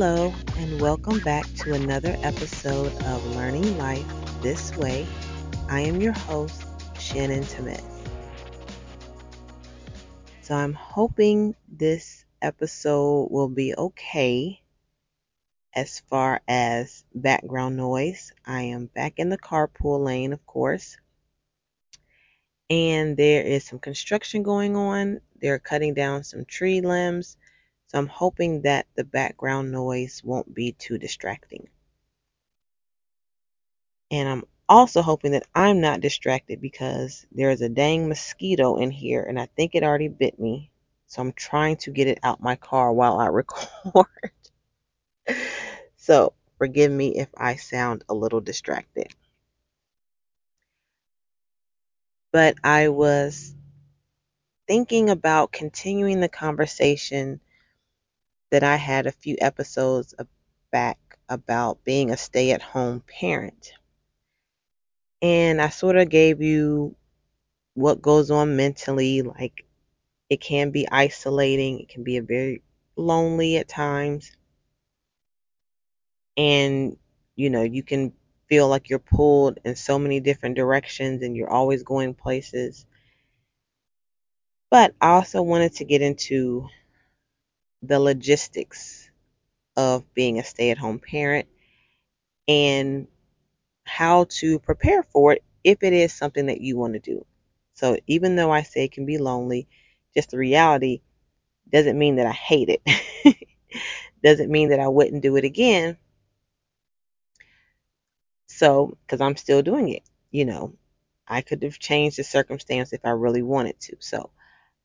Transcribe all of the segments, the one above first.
Hello, and welcome back to another episode of Learning Life This Way. I am your host, Shannon Tamez. So I'm hoping this episode will be okay as far as background noise. I am back in the carpool lane, of course. And there is some construction going on. They're cutting down some tree limbs. So I'm hoping that the background noise won't be too distracting. And I'm also hoping that I'm not distracted because there's a dang mosquito in here and I think it already bit me. So I'm trying to get it out my car while I record. so forgive me if I sound a little distracted. But I was thinking about continuing the conversation that I had a few episodes back about being a stay at home parent. And I sort of gave you what goes on mentally. Like it can be isolating, it can be a very lonely at times. And, you know, you can feel like you're pulled in so many different directions and you're always going places. But I also wanted to get into the logistics of being a stay at home parent and how to prepare for it if it is something that you want to do. So even though I say it can be lonely, just the reality doesn't mean that I hate it. doesn't mean that I wouldn't do it again. So, because I'm still doing it, you know, I could have changed the circumstance if I really wanted to. So,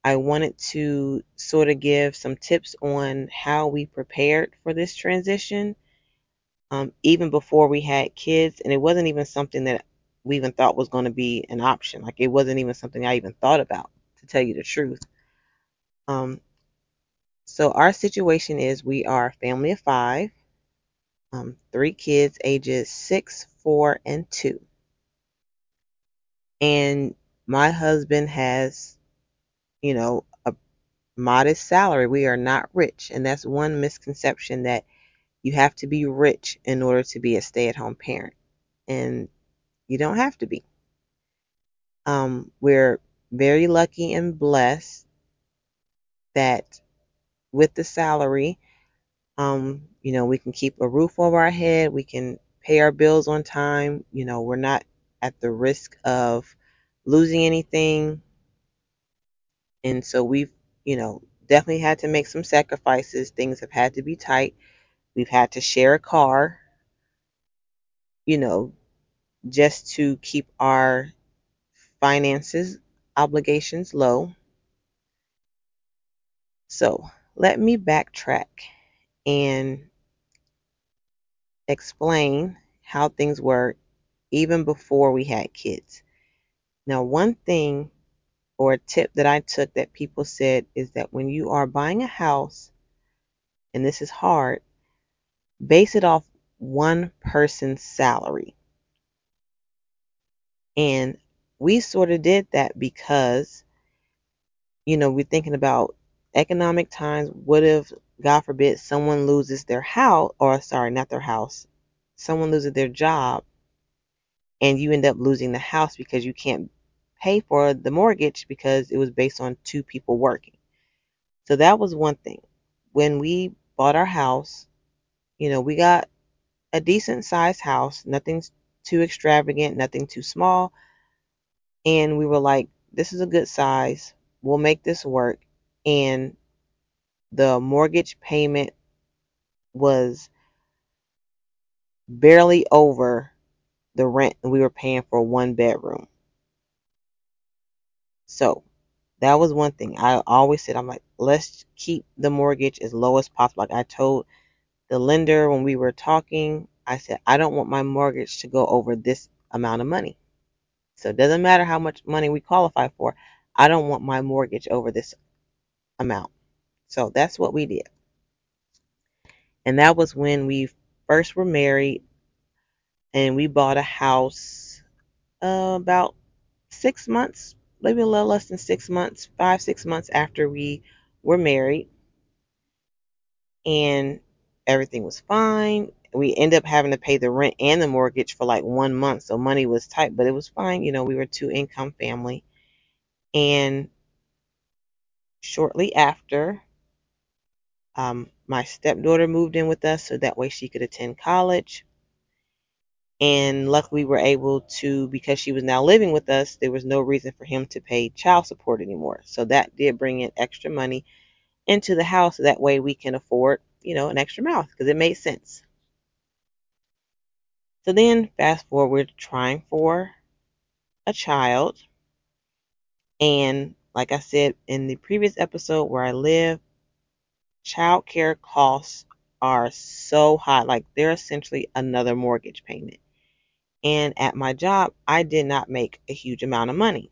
I wanted to sort of give some tips on how we prepared for this transition um, even before we had kids, and it wasn't even something that we even thought was going to be an option. Like it wasn't even something I even thought about, to tell you the truth. Um, so our situation is we are a family of five, um, three kids, ages six, four, and two. And my husband has, you know, a modest salary. We are not rich, and that's one misconception that you have to be rich in order to be a stay-at-home parent. And you don't have to be. Um, we're very lucky and blessed that with the salary, um, you know, we can keep a roof over our head, we can pay our bills on time, you know, we're not at the risk of losing anything. And so we've, you know, definitely had to make some sacrifices. Things have had to be tight. We've had to share a car, you know, just to keep our finances obligations low. So let me backtrack and explain how things were even before we had kids. Now, one thing or a tip that I took that people said is that when you are buying a house, and this is hard, base it off one person's salary. And we sort of did that because, you know, we're thinking about economic times. What if, God forbid, someone loses their house, or sorry, not their house, someone loses their job, and you end up losing the house because you can't pay for the mortgage because it was based on two people working. So that was one thing. When we bought our house, you know, we got a decent sized house, nothing too extravagant, nothing too small. And we were like, this is a good size. We'll make this work. And the mortgage payment was barely over the rent we were paying for one bedroom. So that was one thing. I always said, I'm like, let's keep the mortgage as low as possible. Like I told the lender when we were talking, I said, I don't want my mortgage to go over this amount of money. So it doesn't matter how much money we qualify for. I don't want my mortgage over this amount. So that's what we did. And that was when we first were married and we bought a house uh, about six months, maybe a little less than six months, five, six months after we were married. And everything was fine. We ended up having to pay the rent and the mortgage for like one month, so money was tight, but it was fine. You know, we were a two income family. And shortly after, um, my stepdaughter moved in with us so that way she could attend college. And luckily, we were able to, because she was now living with us, there was no reason for him to pay child support anymore. So that did bring in extra money into the house. That way we can afford, you know, an extra mouth because it made sense. So then, fast forward, trying for a child. And like I said in the previous episode where I live, child care costs are so high. Like they're essentially another mortgage payment. And at my job, I did not make a huge amount of money.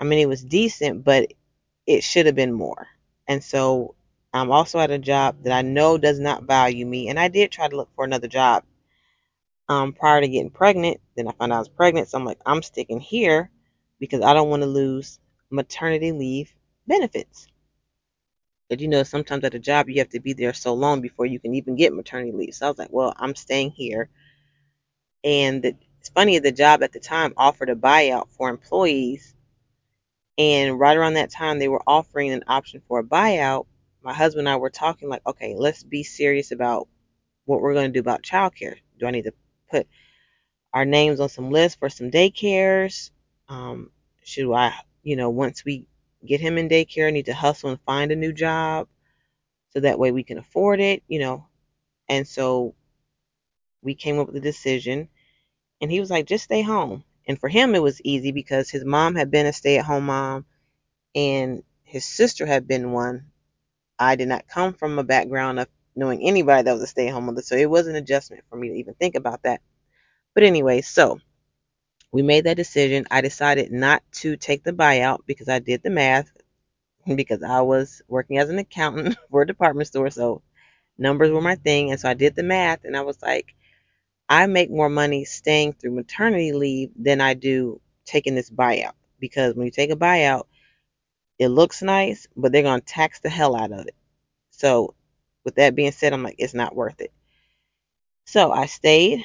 I mean, it was decent, but it should have been more. And so I'm also at a job that I know does not value me. And I did try to look for another job um, prior to getting pregnant. Then I found out I was pregnant. So I'm like, I'm sticking here because I don't want to lose maternity leave benefits. But you know, sometimes at a job, you have to be there so long before you can even get maternity leave. So I was like, well, I'm staying here. And the, it's funny, the job at the time offered a buyout for employees. And right around that time, they were offering an option for a buyout. My husband and I were talking, like, okay, let's be serious about what we're going to do about childcare. Do I need to put our names on some lists for some daycares? Um, should I, you know, once we get him in daycare, need to hustle and find a new job so that way we can afford it, you know? And so we came up with a decision, and he was like, just stay home. And for him, it was easy because his mom had been a stay at home mom and his sister had been one. I did not come from a background of knowing anybody that was a stay at home mother, so it was an adjustment for me to even think about that. But anyway, so we made that decision. I decided not to take the buyout because I did the math because I was working as an accountant for a department store, so numbers were my thing. And so I did the math and I was like, I make more money staying through maternity leave than I do taking this buyout. Because when you take a buyout, it looks nice, but they're going to tax the hell out of it. So, with that being said, I'm like, it's not worth it. So, I stayed,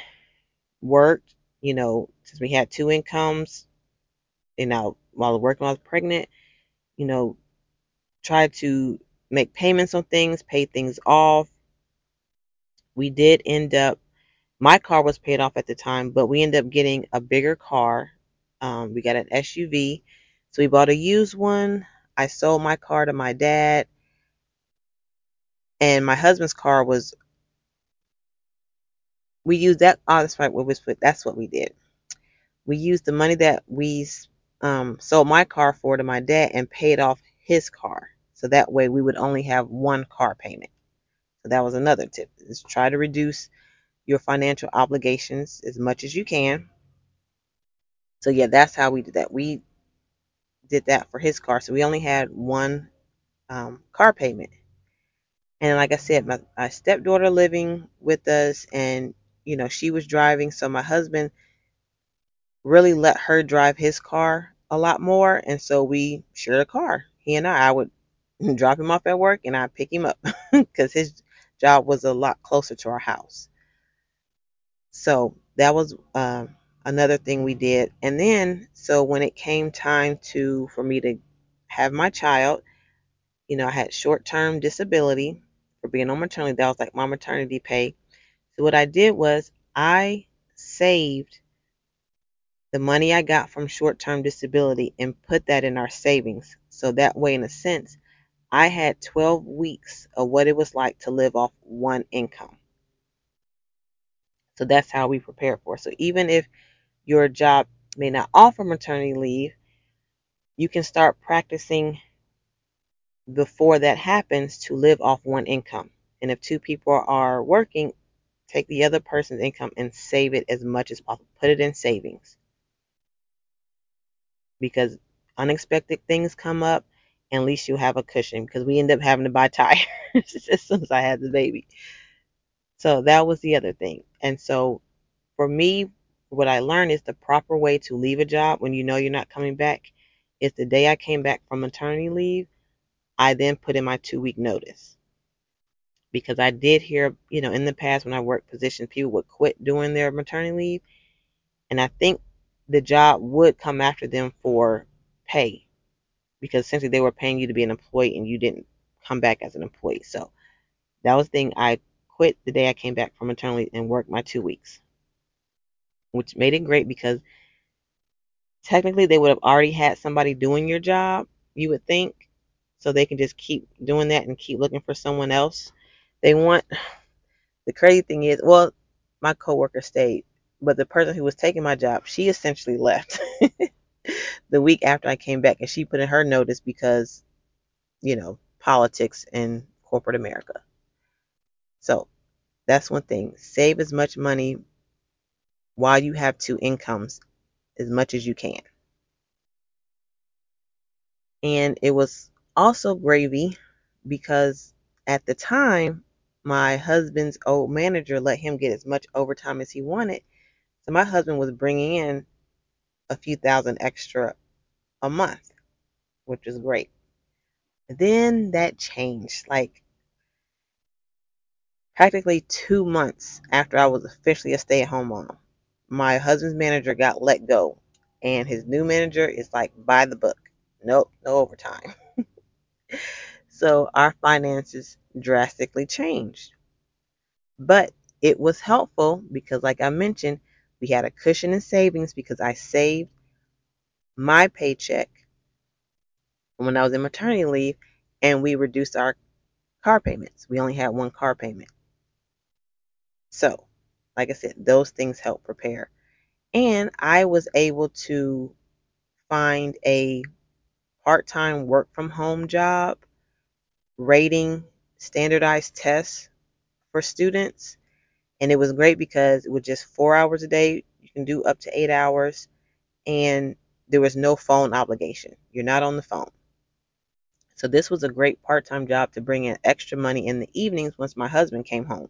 worked, you know, since we had two incomes, you know, while working while I was pregnant, you know, tried to make payments on things, pay things off. We did end up, my car was paid off at the time, but we ended up getting a bigger car. Um, we got an SUV. So we bought a used one. I sold my car to my dad. And my husband's car was, we used that, oh, that's right, that's what we did. We used the money that we um, sold my car for to my dad and paid off his car. So that way we would only have one car payment. So that was another tip is try to reduce your financial obligations as much as you can. So yeah, that's how we did that. We did that for his car. So we only had one um, car payment. And like I said, my, my stepdaughter living with us and you know, she was driving, so my husband really let her drive his car a lot more and so we shared a car. He and I I would drop him off at work and I'd pick him up because his job was a lot closer to our house. So that was uh, another thing we did. And then, so when it came time to for me to have my child, you know, I had short-term disability for being on maternity. That was like my maternity pay. So what I did was I saved the money I got from short-term disability and put that in our savings. So that way, in a sense, I had 12 weeks of what it was like to live off one income. So that's how we prepare for. So even if your job may not offer maternity leave, you can start practicing before that happens to live off one income. And if two people are working, take the other person's income and save it as much as possible. Put it in savings. Because unexpected things come up, and at least you have a cushion. Because we end up having to buy tires as soon as I had the baby. So that was the other thing. And so for me, what I learned is the proper way to leave a job when you know you're not coming back is the day I came back from maternity leave, I then put in my two week notice. because I did hear, you know, in the past when I worked positions, people would quit doing their maternity leave. And I think the job would come after them for pay because essentially they were paying you to be an employee and you didn't come back as an employee. So that was the thing. I quit the day I came back from maternity and worked my two weeks, which made it great because technically they would have already had somebody doing your job, you would think. So they can just keep doing that and keep looking for someone else. They want the crazy thing is, well, my coworker stayed, but the person who was taking my job, she essentially left the week after I came back, and she put in her notice because, you know, politics in corporate America. So that's one thing. Save as much money while you have two incomes as much as you can. And it was also gravy because at the time, my husband's old manager let him get as much overtime as he wanted. So my husband was bringing in a few thousand extra a month, which was great. Then that changed. Like practically two months after I was officially a stay at home mom, my husband's manager got let go. And his new manager is like by the book. Nope, no overtime. so our finances drastically changed. But it was helpful because, like I mentioned, we had a cushion in savings because I saved my paycheck when I was in maternity leave and we reduced our car payments. We only had one car payment. So, like I said, those things help prepare. And I was able to find a part time work from home job rating standardized tests for students. And it was great because it was just four hours a day. You can do up to eight hours. And there was no phone obligation. You're not on the phone. So this was a great part-time job to bring in extra money in the evenings once my husband came home.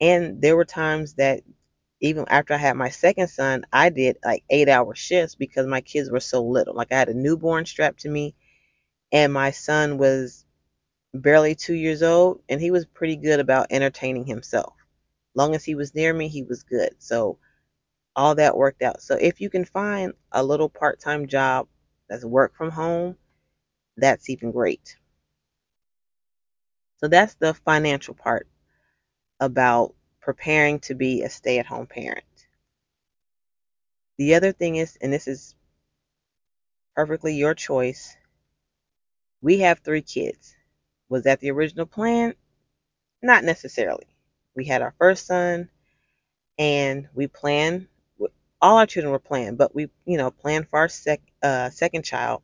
And there were times that even after I had my second son, I did like eight hour shifts because my kids were so little. Like I had a newborn strapped to me, and my son was barely two years old, and he was pretty good about entertaining himself. Long as he was near me, he was good. So all that worked out. So if you can find a little part time job that's work from home, that's even great. So that's the financial part about preparing to be a stay at home parent. The other thing is, and this is perfectly your choice, we have three kids. Was that the original plan? Not necessarily. We had our first son and we planned, all our children were planned, but we, you know, planned for our sec, uh, second child.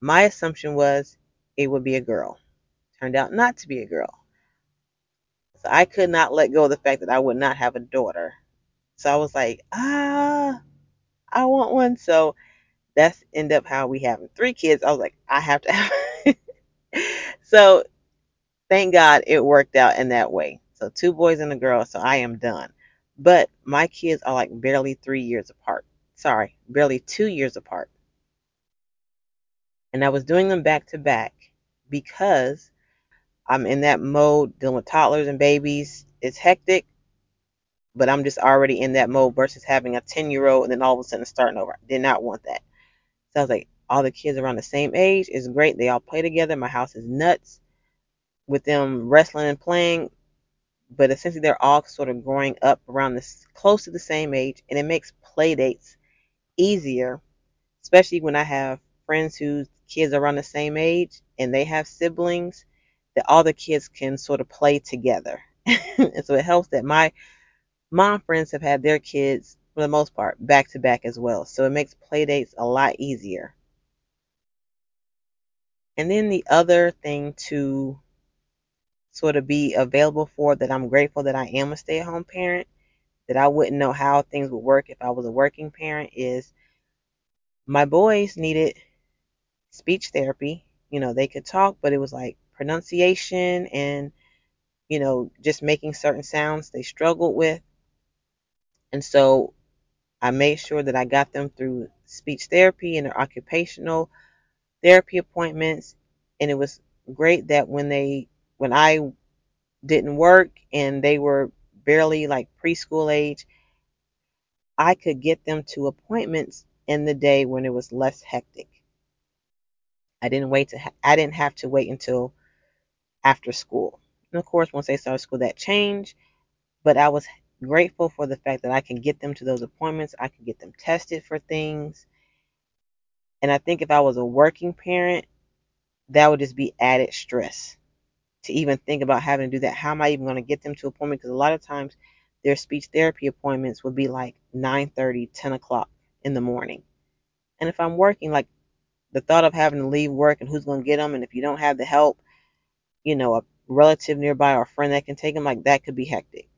My assumption was it would be a girl. Turned out not to be a girl. So I could not let go of the fact that I would not have a daughter. So I was like, ah, I want one. So that's end up how we having three kids. I was like, I have to have. so thank God it worked out in that way. So two boys and a girl. So I am done. But my kids are like barely three years apart. Sorry, barely two years apart. And I was doing them back to back because I'm in that mode dealing with toddlers and babies. It's hectic, but I'm just already in that mode versus having a 10 year old and then all of a sudden starting over. I did not want that. So I was like, all the kids around the same age is great. They all play together. My house is nuts with them wrestling and playing, but essentially they're all sort of growing up around this close to the same age, and it makes play dates easier, especially when I have friends whose kids are around the same age and they have siblings that all the kids can sort of play together. and so it helps that my mom friends have had their kids for the most part back to back as well. So it makes play dates a lot easier. And then the other thing to sort of be available for that I'm grateful that I am a stay at home parent, that I wouldn't know how things would work if I was a working parent is my boys needed speech therapy. You know, they could talk, but it was like pronunciation and, you know, just making certain sounds they struggled with. And so I made sure that I got them through speech therapy and their occupational therapy appointments. And it was great that when they, when I didn't work and they were barely like preschool age, I could get them to appointments in the day when it was less hectic. I didn't wait to ha- I didn't have to wait until after school. And of course, once they started school, that changed. But I was grateful for the fact that I can get them to those appointments. I can get them tested for things. And I think if I was a working parent, that would just be added stress to even think about having to do that. How am I even going to get them to appointment? Because a lot of times their speech therapy appointments would be like 9 30, 10 o'clock in the morning. And if I'm working, like the thought of having to leave work and who's going to get them, and if you don't have the help, you know, a relative nearby or a friend that can take them, like that could be hectic.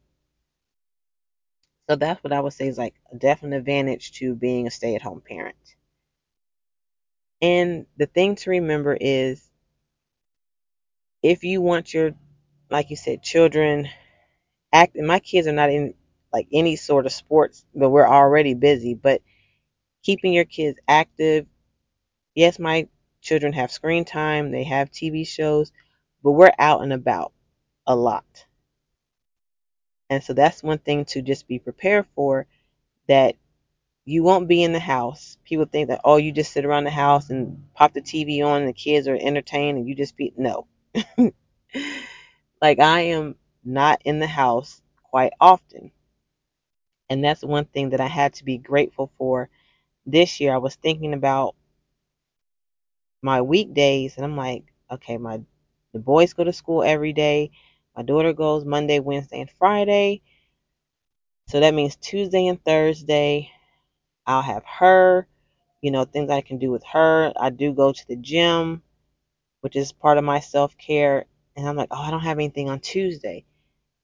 So that's what I would say is like a definite advantage to being a stay at home parent. And the thing to remember is if you want your, like you said, children act, my kids are not in like any sort of sports, but we're already busy, but keeping your kids active. Yes, my children have screen time, they have TV shows, but we're out and about a lot. And so that's one thing to just be prepared for that you won't be in the house. People think that, oh, you just sit around the house and pop the TV on and the kids are entertained and you just be, no. like I am not in the house quite often. And that's one thing that I had to be grateful for this year. I was thinking about my weekdays and I'm like, okay, my the boys go to school every day. My daughter goes Monday, Wednesday, and Friday. So that means Tuesday and Thursday I'll have her, you know, things I can do with her. I do go to the gym, which is part of my self care. And I'm like, oh, I don't have anything on Tuesday.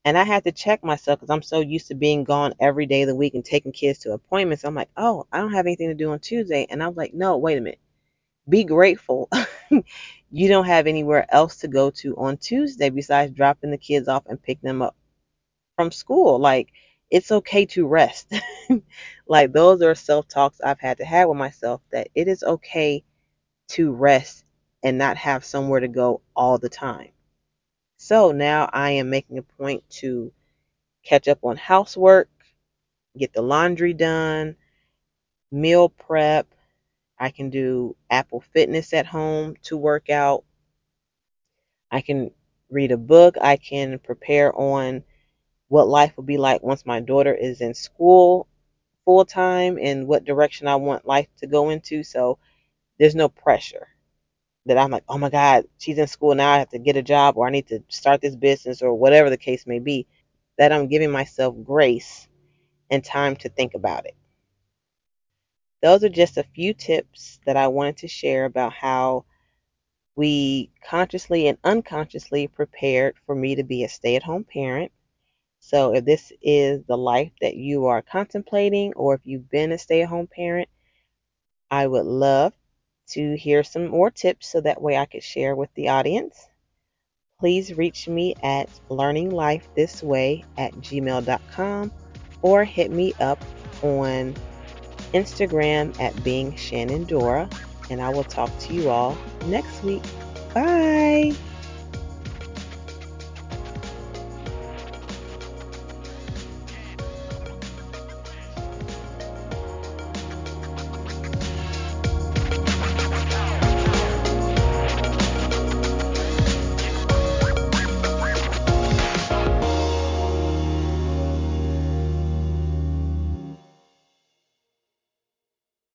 And I had to check myself because I'm so used to being gone every day of the week and taking kids to appointments. I'm like, oh, I don't have anything to do on Tuesday. And I was like, no, wait a minute. Be grateful. you don't have anywhere else to go to on Tuesday besides dropping the kids off and picking them up from school. Like, it's okay to rest. like, those are self talks I've had to have with myself that it is okay to rest and not have somewhere to go all the time. So now I am making a point to catch up on housework, get the laundry done, meal prep. I can do Apple Fitness at home to work out. I can read a book. I can prepare on what life will be like once my daughter is in school full time and what direction I want life to go into. So there's no pressure that I'm like, oh my God, she's in school now. I have to get a job or I need to start this business or whatever the case may be. That I'm giving myself grace and time to think about it. Those are just a few tips that I wanted to share about how we consciously and unconsciously prepared for me to be a stay at home parent. So, if this is the life that you are contemplating, or if you've been a stay at home parent, I would love to hear some more tips so that way I could share with the audience. Please reach me at learninglifethisway at gmail.com or hit me up on Instagram at being Shannon Dora. And I will talk to you all next week. Bye.